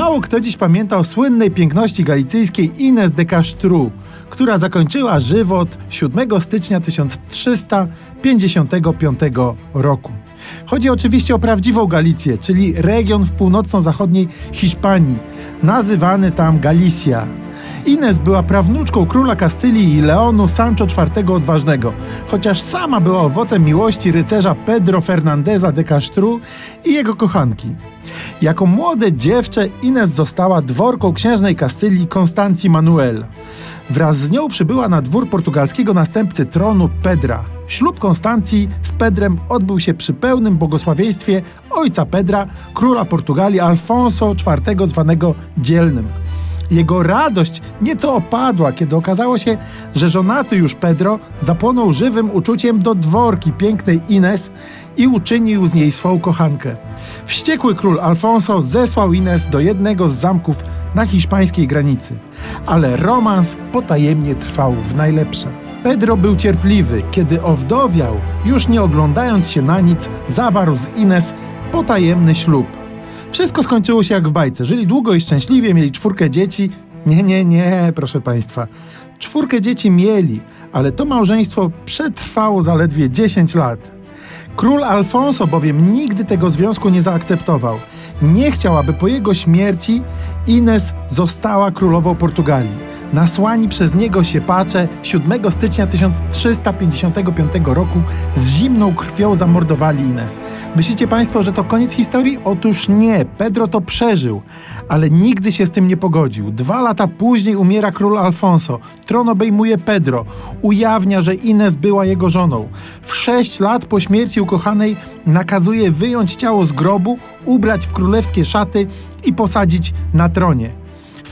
Mało kto dziś pamięta o słynnej piękności galicyjskiej Ines de Castru, która zakończyła żywot 7 stycznia 1355 roku. Chodzi oczywiście o prawdziwą Galicję, czyli region w północno-zachodniej Hiszpanii, nazywany tam Galicja. Ines była prawnuczką króla Kastylii i Leonu Sancho IV Odważnego, chociaż sama była owocem miłości rycerza Pedro Fernandeza de Castru i jego kochanki. Jako młode dziewczę Ines została dworką księżnej Kastylii Konstancji Manuel. Wraz z nią przybyła na dwór portugalskiego następcy tronu Pedra. Ślub Konstancji z Pedrem odbył się przy pełnym błogosławieństwie ojca Pedra, króla Portugalii Alfonso IV zwanego Dzielnym. Jego radość nieco opadła, kiedy okazało się, że żonaty już Pedro zapłonął żywym uczuciem do dworki pięknej Ines i uczynił z niej swą kochankę. Wściekły król Alfonso zesłał Ines do jednego z zamków na hiszpańskiej granicy, ale romans potajemnie trwał w najlepsze. Pedro był cierpliwy, kiedy owdowiał, już nie oglądając się na nic, zawarł z Ines potajemny ślub. Wszystko skończyło się jak w bajce. Żyli długo i szczęśliwie, mieli czwórkę dzieci. Nie, nie, nie, proszę Państwa. Czwórkę dzieci mieli, ale to małżeństwo przetrwało zaledwie 10 lat. Król Alfonso bowiem nigdy tego związku nie zaakceptował. Nie chciał, aby po jego śmierci Ines została królową Portugalii. Nasłani przez niego siepacze 7 stycznia 1355 roku z zimną krwią zamordowali Ines. Myślicie Państwo, że to koniec historii? Otóż nie, Pedro to przeżył, ale nigdy się z tym nie pogodził. Dwa lata później umiera król Alfonso, tron obejmuje Pedro, ujawnia, że Ines była jego żoną. W sześć lat po śmierci ukochanej nakazuje wyjąć ciało z grobu, ubrać w królewskie szaty i posadzić na tronie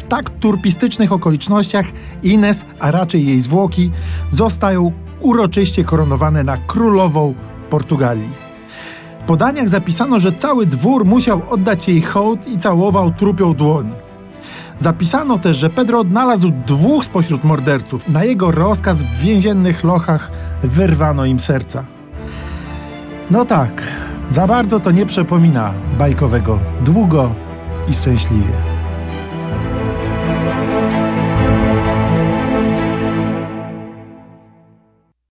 tak turpistycznych okolicznościach Ines, a raczej jej zwłoki, zostają uroczyście koronowane na królową Portugalii. W podaniach zapisano, że cały dwór musiał oddać jej hołd i całował trupią dłoń. Zapisano też, że Pedro odnalazł dwóch spośród morderców. Na jego rozkaz w więziennych lochach wyrwano im serca. No tak, za bardzo to nie przepomina bajkowego długo i szczęśliwie.